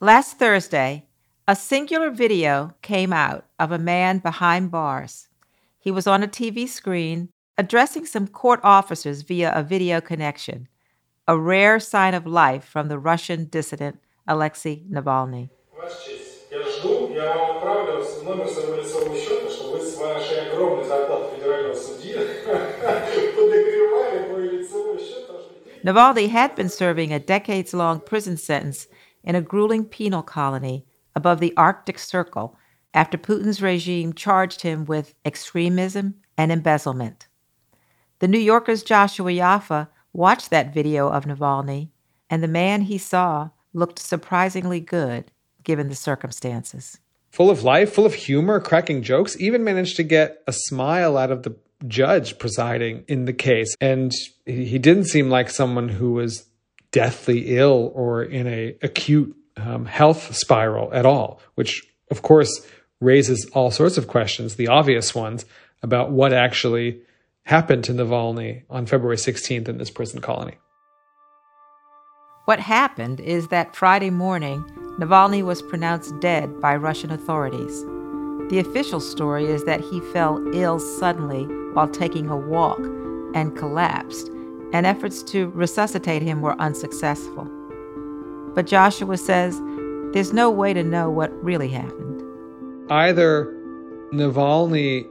Last Thursday, a singular video came out of a man behind bars. He was on a TV screen addressing some court officers via a video connection, a rare sign of life from the Russian dissident Alexei Navalny. Navalny had been serving a decades long prison sentence in a grueling penal colony above the Arctic Circle after Putin's regime charged him with extremism and embezzlement. The New Yorker's Joshua Yaffa watched that video of Navalny, and the man he saw looked surprisingly good given the circumstances. Full of life, full of humor, cracking jokes, even managed to get a smile out of the judge presiding in the case. And he didn't seem like someone who was deathly ill or in a acute um, health spiral at all, which of course raises all sorts of questions, the obvious ones about what actually happened to Navalny on February 16th in this prison colony. What happened is that Friday morning, Navalny was pronounced dead by Russian authorities. The official story is that he fell ill suddenly while taking a walk and collapsed, and efforts to resuscitate him were unsuccessful. But Joshua says there's no way to know what really happened. Either Navalny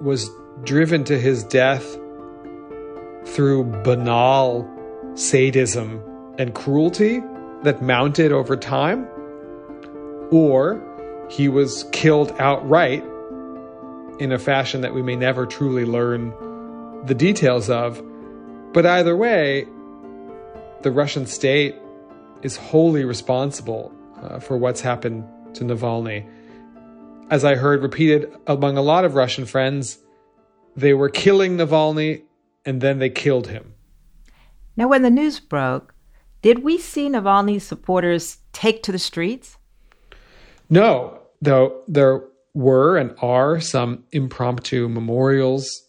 was driven to his death through banal sadism and cruelty that mounted over time, or he was killed outright in a fashion that we may never truly learn the details of. But either way, the Russian state is wholly responsible uh, for what's happened to Navalny. As I heard repeated among a lot of Russian friends, they were killing Navalny and then they killed him. Now, when the news broke, did we see Navalny's supporters take to the streets? No, though there were and are some impromptu memorials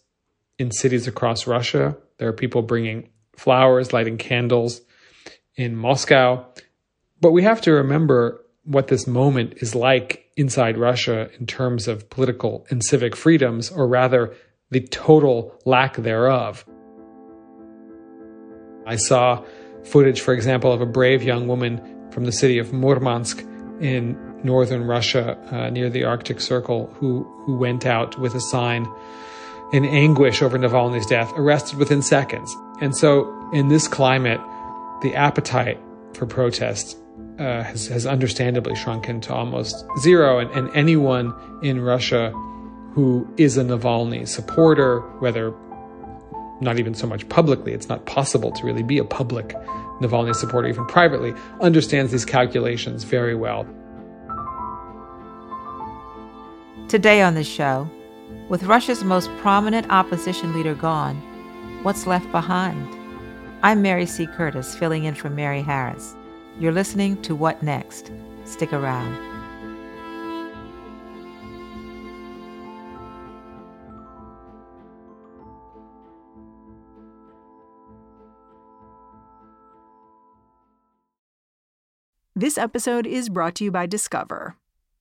in cities across Russia. There are people bringing flowers, lighting candles in Moscow. But we have to remember what this moment is like inside Russia in terms of political and civic freedoms, or rather, the total lack thereof. I saw footage, for example, of a brave young woman from the city of Murmansk in northern Russia uh, near the Arctic Circle who, who went out with a sign in anguish over Navalny's death, arrested within seconds. And so, in this climate, the appetite for protest uh, has, has understandably shrunken to almost zero. And, and anyone in Russia who is a Navalny supporter, whether not even so much publicly, it's not possible to really be a public Navalny supporter, even privately, understands these calculations very well. Today on the show, with Russia's most prominent opposition leader gone, what's left behind? I'm Mary C. Curtis, filling in for Mary Harris. You're listening to What Next? Stick around. This episode is brought to you by Discover.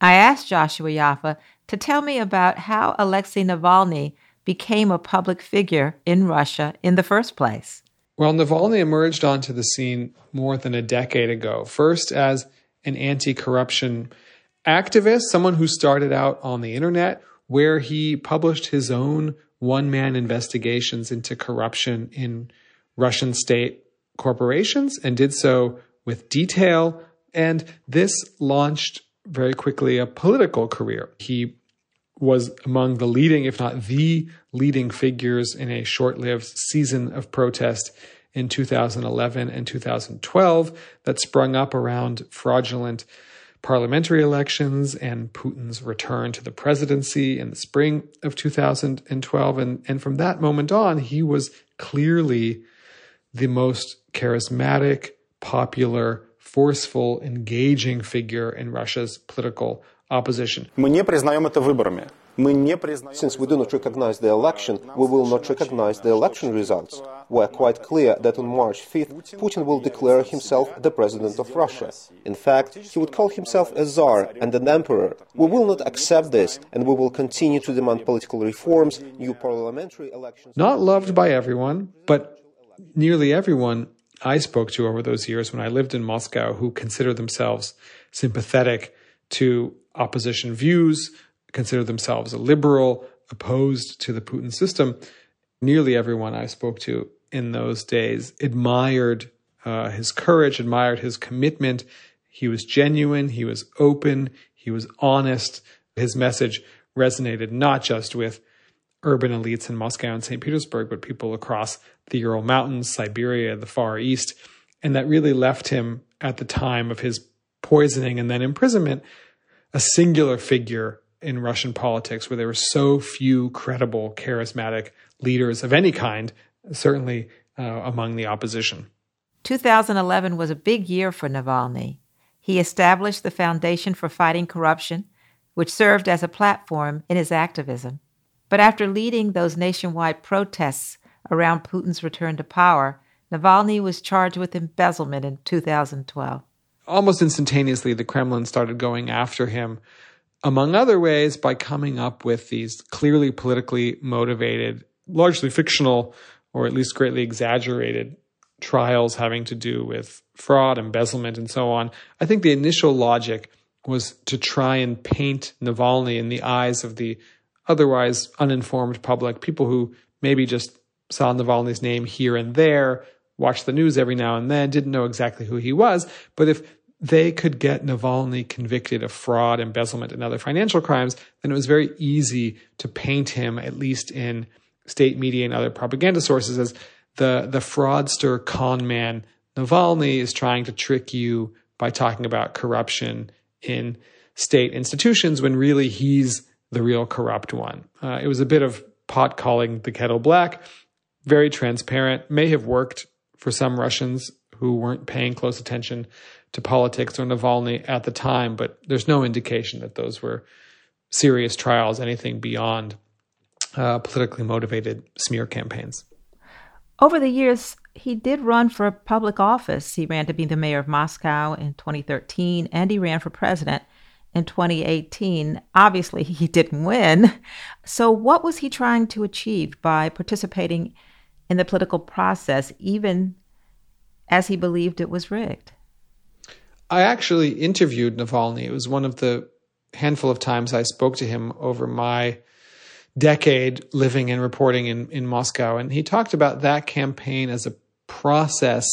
I asked Joshua Yaffa to tell me about how Alexei Navalny became a public figure in Russia in the first place. Well, Navalny emerged onto the scene more than a decade ago, first as an anti corruption activist, someone who started out on the internet, where he published his own one man investigations into corruption in Russian state corporations and did so with detail. And this launched very quickly a political career. He was among the leading, if not the leading figures in a short lived season of protest in 2011 and 2012 that sprung up around fraudulent parliamentary elections and Putin's return to the presidency in the spring of 2012. And, and from that moment on, he was clearly the most charismatic, popular, forceful, engaging figure in Russia's political opposition. Since we do not recognize the election, we will not recognize the election results. We are quite clear that on March 5th, Putin will declare himself the president of Russia. In fact, he would call himself a czar and an emperor. We will not accept this, and we will continue to demand political reforms, new parliamentary elections. Not loved by everyone, but nearly everyone I spoke to over those years when I lived in Moscow who consider themselves sympathetic to opposition views, consider themselves a liberal, opposed to the Putin system. Nearly everyone I spoke to in those days admired uh, his courage, admired his commitment. He was genuine, he was open, he was honest. His message resonated not just with urban elites in Moscow and St. Petersburg, but people across the Ural Mountains, Siberia, the Far East. And that really left him at the time of his poisoning and then imprisonment a singular figure in Russian politics where there were so few credible, charismatic leaders of any kind, certainly uh, among the opposition. 2011 was a big year for Navalny. He established the Foundation for Fighting Corruption, which served as a platform in his activism. But after leading those nationwide protests around Putin's return to power, Navalny was charged with embezzlement in 2012. Almost instantaneously, the Kremlin started going after him among other ways, by coming up with these clearly politically motivated, largely fictional, or at least greatly exaggerated trials having to do with fraud, embezzlement, and so on. I think the initial logic was to try and paint Navalny in the eyes of the otherwise uninformed public, people who maybe just saw Navalny's name here and there, watched the news every now and then, didn't know exactly who he was. But if they could get Navalny convicted of fraud, embezzlement, and other financial crimes, then it was very easy to paint him, at least in state media and other propaganda sources, as the, the fraudster con man. Navalny is trying to trick you by talking about corruption in state institutions when really he's the real corrupt one. Uh, it was a bit of pot calling the kettle black, very transparent, may have worked for some Russians who weren't paying close attention to politics or Navalny at the time, but there's no indication that those were serious trials, anything beyond uh, politically motivated smear campaigns. Over the years, he did run for public office. He ran to be the mayor of Moscow in 2013, and he ran for president in 2018. Obviously, he didn't win. So, what was he trying to achieve by participating in the political process, even as he believed it was rigged? I actually interviewed Navalny. It was one of the handful of times I spoke to him over my decade living and reporting in, in Moscow. And he talked about that campaign as a process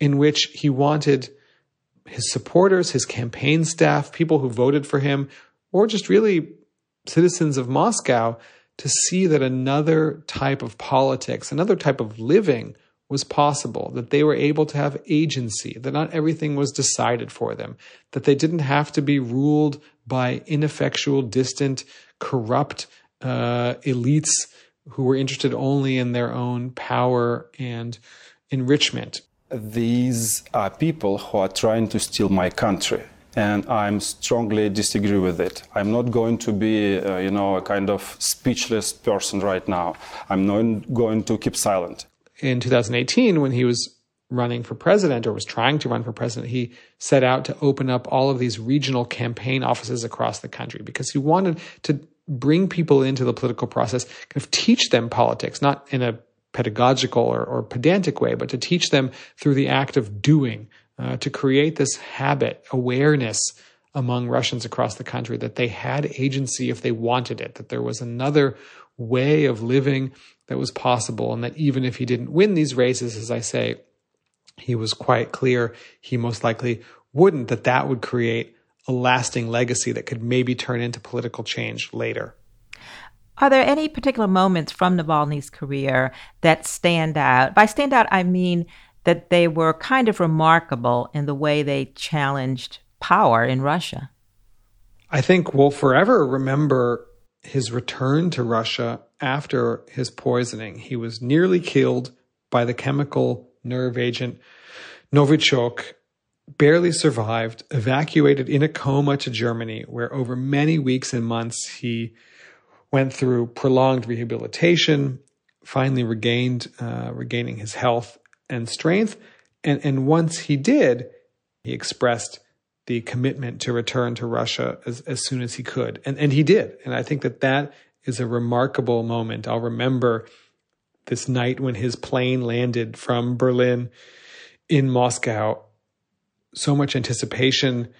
in which he wanted his supporters, his campaign staff, people who voted for him, or just really citizens of Moscow to see that another type of politics, another type of living was possible, that they were able to have agency, that not everything was decided for them, that they didn't have to be ruled by ineffectual, distant, corrupt uh, elites who were interested only in their own power and enrichment. These are people who are trying to steal my country and I'm strongly disagree with it. I'm not going to be, uh, you know, a kind of speechless person right now. I'm not going to keep silent in 2018 when he was running for president or was trying to run for president, he set out to open up all of these regional campaign offices across the country because he wanted to bring people into the political process, kind of teach them politics, not in a pedagogical or, or pedantic way, but to teach them through the act of doing, uh, to create this habit, awareness among Russians across the country that they had agency if they wanted it, that there was another way of living that was possible, and that even if he didn't win these races, as I say, he was quite clear he most likely wouldn't, that that would create a lasting legacy that could maybe turn into political change later. Are there any particular moments from Navalny's career that stand out? By stand out, I mean that they were kind of remarkable in the way they challenged power in Russia. I think we'll forever remember his return to Russia after his poisoning. He was nearly killed by the chemical nerve agent Novichok, barely survived, evacuated in a coma to Germany, where over many weeks and months he went through prolonged rehabilitation, finally regained uh, regaining his health and strength, and and once he did, he expressed the commitment to return to Russia as, as soon as he could, and and he did, and I think that that is a remarkable moment. I'll remember this night when his plane landed from Berlin in Moscow. So much anticipation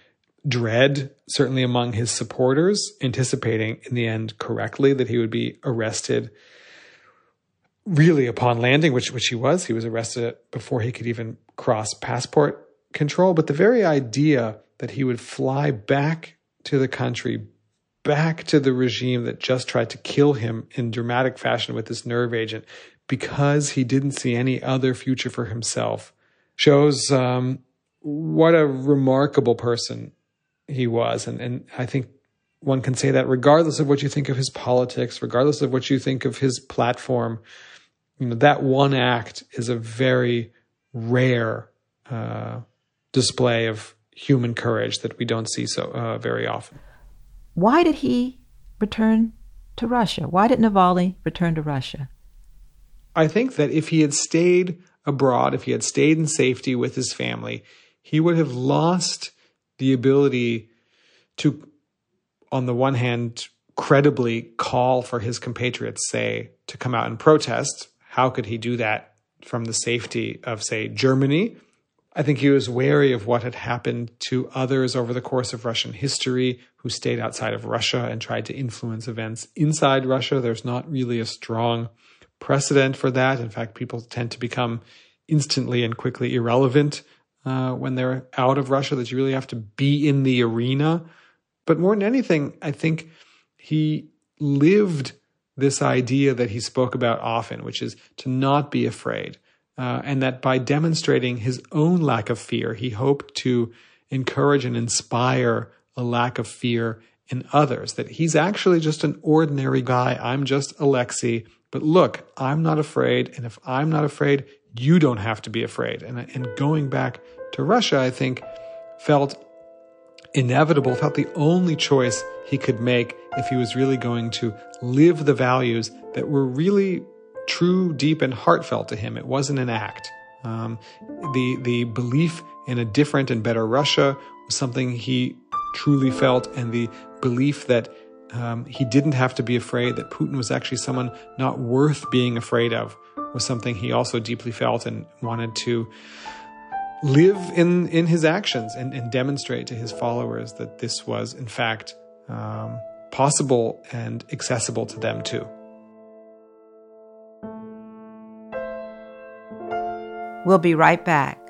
dread, certainly among his supporters, anticipating in the end correctly that he would be arrested really upon landing, which, which he was. He was arrested before he could even cross passport control. But the very idea that he would fly back to the country, back to the regime that just tried to kill him in dramatic fashion with this nerve agent because he didn't see any other future for himself shows um, what a remarkable person he was. And, and I think one can say that regardless of what you think of his politics, regardless of what you think of his platform, you know, that one act is a very rare uh, display of human courage that we don't see so uh, very often. Why did he return to Russia? Why did Navalny return to Russia? I think that if he had stayed abroad, if he had stayed in safety with his family, he would have lost the ability to, on the one hand, credibly call for his compatriots, say, to come out and protest. How could he do that from the safety of, say, Germany? I think he was wary of what had happened to others over the course of Russian history who stayed outside of Russia and tried to influence events inside Russia. There's not really a strong precedent for that. In fact, people tend to become instantly and quickly irrelevant uh, when they're out of Russia, that you really have to be in the arena. But more than anything, I think he lived this idea that he spoke about often, which is to not be afraid. Uh, and that by demonstrating his own lack of fear, he hoped to encourage and inspire a lack of fear in others. That he's actually just an ordinary guy. I'm just Alexei. But look, I'm not afraid. And if I'm not afraid, you don't have to be afraid. And, and going back to Russia, I think, felt inevitable, felt the only choice he could make if he was really going to live the values that were really true, deep, and heartfelt to him. It wasn't an act. Um, the the belief in a different and better Russia was something he truly felt, and the belief that um, he didn't have to be afraid, that Putin was actually someone not worth being afraid of, was something he also deeply felt and wanted to live in, in his actions and, and demonstrate to his followers that this was, in fact, um, possible and accessible to them too. We'll be right back.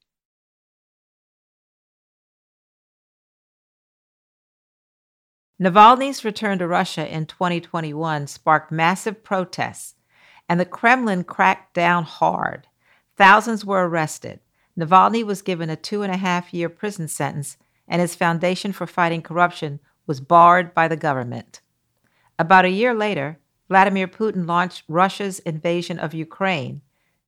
Navalny's return to Russia in 2021 sparked massive protests, and the Kremlin cracked down hard. Thousands were arrested Navalny was given a two and a half year prison sentence, and his foundation for fighting corruption was barred by the government. About a year later, Vladimir Putin launched Russia's invasion of Ukraine,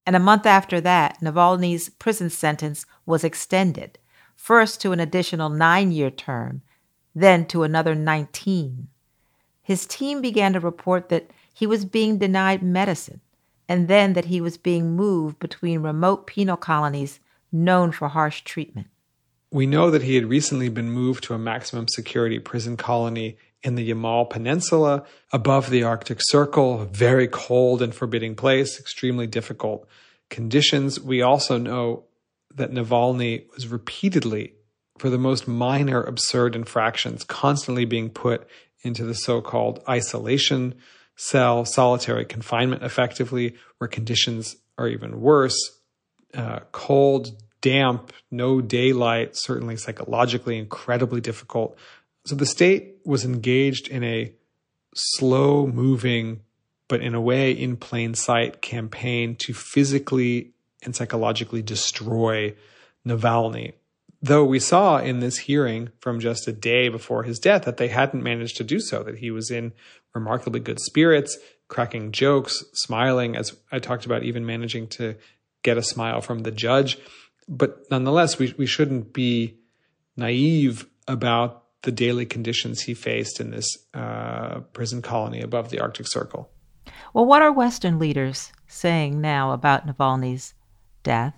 and a month after that, Navalny's prison sentence was extended, first to an additional nine year term, then to another 19. His team began to report that he was being denied medicine, and then that he was being moved between remote penal colonies known for harsh treatment. We know that he had recently been moved to a maximum security prison colony in the Yamal Peninsula above the Arctic Circle, a very cold and forbidding place, extremely difficult conditions. We also know that Navalny was repeatedly, for the most minor absurd infractions, constantly being put into the so called isolation cell, solitary confinement, effectively, where conditions are even worse. Uh, cold, damp, no daylight, certainly psychologically incredibly difficult. So the state was engaged in a slow moving, but in a way in plain sight campaign to physically and psychologically destroy Navalny. Though we saw in this hearing from just a day before his death that they hadn't managed to do so, that he was in remarkably good spirits, cracking jokes, smiling, as I talked about, even managing to get a smile from the judge but nonetheless, we, we shouldn't be naive about the daily conditions he faced in this uh, prison colony above the Arctic Circle. Well, what are Western leaders saying now about Navalny's death?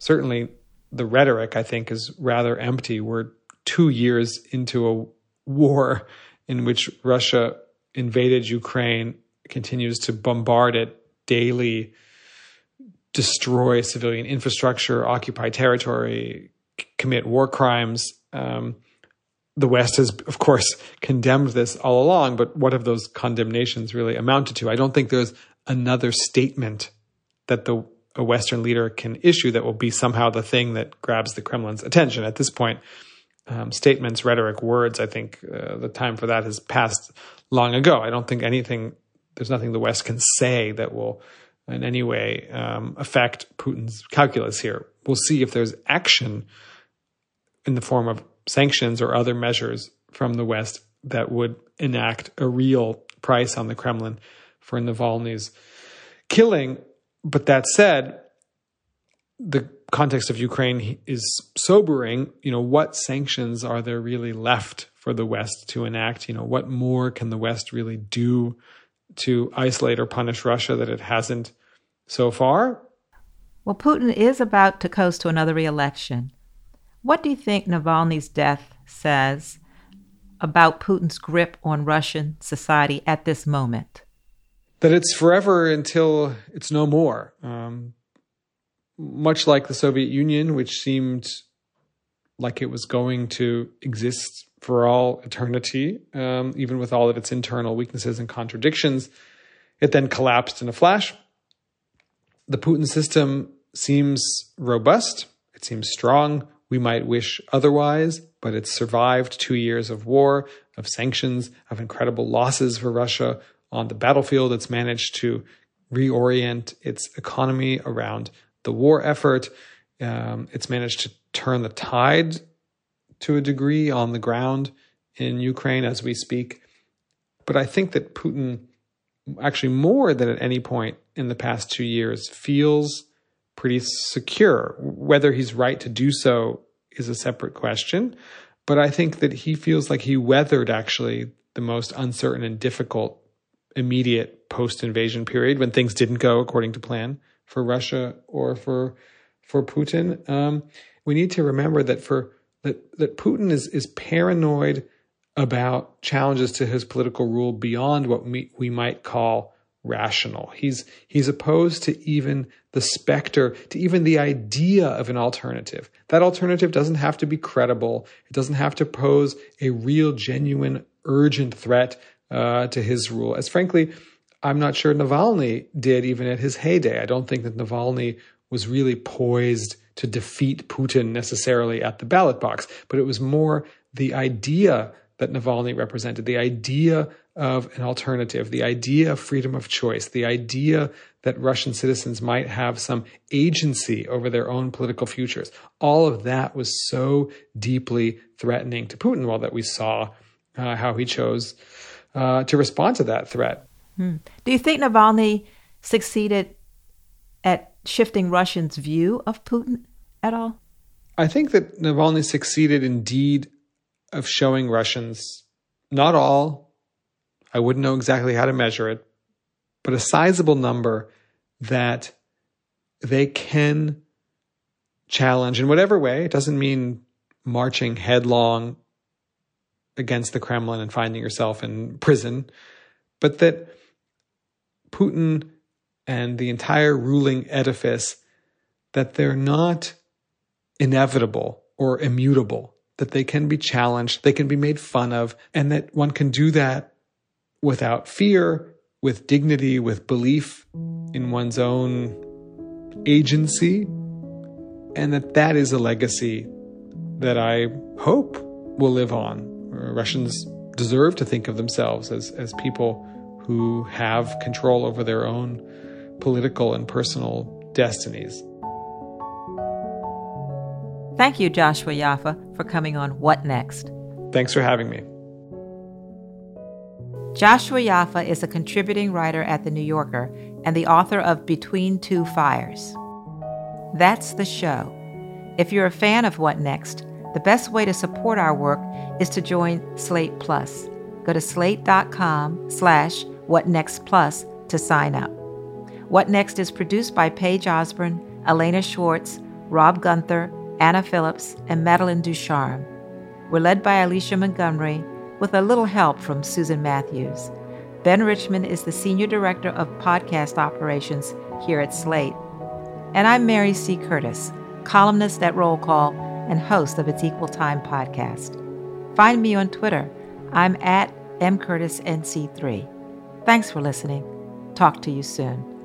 Certainly, the rhetoric, I think, is rather empty. We're two years into a war in which Russia invaded Ukraine, continues to bombard it daily, destroy civilian infrastructure, occupy territory, c- commit war crimes. Um, the West has, of course, condemned this all along, but what have those condemnations really amounted to? I don't think there's another statement that the a Western leader can issue that will be somehow the thing that grabs the Kremlin's attention. At this point, um, statements, rhetoric, words, I think uh, the time for that has passed long ago. I don't think anything, there's nothing the West can say that will in any way um, affect Putin's calculus here. We'll see if there's action in the form of sanctions or other measures from the West that would enact a real price on the Kremlin for Navalny's killing. But that said, the context of Ukraine is sobering. You know, what sanctions are there really left for the West to enact? You know, what more can the West really do to isolate or punish Russia that it hasn't so far. Well, Putin is about to coast to another reelection. What do you think Navalny's death says about Putin's grip on Russian society at this moment? That it's forever until it's no more. Um, much like the Soviet Union, which seemed like it was going to exist for all eternity, um, even with all of its internal weaknesses and contradictions. It then collapsed in a flash. The Putin system seems robust, it seems strong. We might wish otherwise, but it's survived two years of war, of sanctions, of incredible losses for Russia on the battlefield. It's managed to reorient its economy around the war effort. Um, it's managed to turn the tide to a degree on the ground in Ukraine as we speak. But I think that Putin, actually more than at any point in the past two years, feels pretty secure. Whether he's right to do so is a separate question. But I think that he feels like he weathered actually the most uncertain and difficult immediate post invasion period when things didn't go according to plan for Russia or for for Putin. Um, we need to remember that for that that Putin is is paranoid about challenges to his political rule beyond what we, we might call rational. He's he's opposed to even the specter, to even the idea of an alternative. That alternative doesn't have to be credible. It doesn't have to pose a real, genuine, urgent threat uh, to his rule. As frankly, I'm not sure Navalny did even at his heyday. I don't think that Navalny was really poised to defeat Putin necessarily at the ballot box, but it was more the idea that Navalny represented, the idea of an alternative, the idea of freedom of choice, the idea that Russian citizens might have some agency over their own political futures. All of that was so deeply threatening to Putin, well, that we saw uh, how he chose uh, to respond to that threat. Hmm. Do you think Navalny succeeded at shifting Russians' view of Putin at all? I think that Navalny succeeded indeed of showing Russians, not all, I wouldn't know exactly how to measure it, but a sizable number that they can challenge in whatever way. It doesn't mean marching headlong against the Kremlin and finding yourself in prison, but that Putin and the entire ruling edifice that they're not inevitable or immutable, that they can be challenged, they can be made fun of, and that one can do that without fear, with dignity, with belief in one's own agency, and that that is a legacy that I hope will live on. Uh, Russians deserve to think of themselves as, as people who have control over their own political and personal destinies. Thank you, Joshua Yaffa, for coming on What Next? Thanks for having me. Joshua Yaffa is a contributing writer at The New Yorker and the author of Between Two Fires. That's the show. If you're a fan of What Next, the best way to support our work is to join Slate Plus. Go to slate.com slash whatnextplus to sign up. What Next is produced by Paige Osburn, Elena Schwartz, Rob Gunther, Anna Phillips, and Madeline Ducharme. We're led by Alicia Montgomery with a little help from Susan Matthews. Ben Richmond is the Senior Director of Podcast Operations here at Slate. And I'm Mary C. Curtis, columnist at Roll Call and host of its Equal Time podcast. Find me on Twitter. I'm at mcurtisnc3. Thanks for listening. Talk to you soon.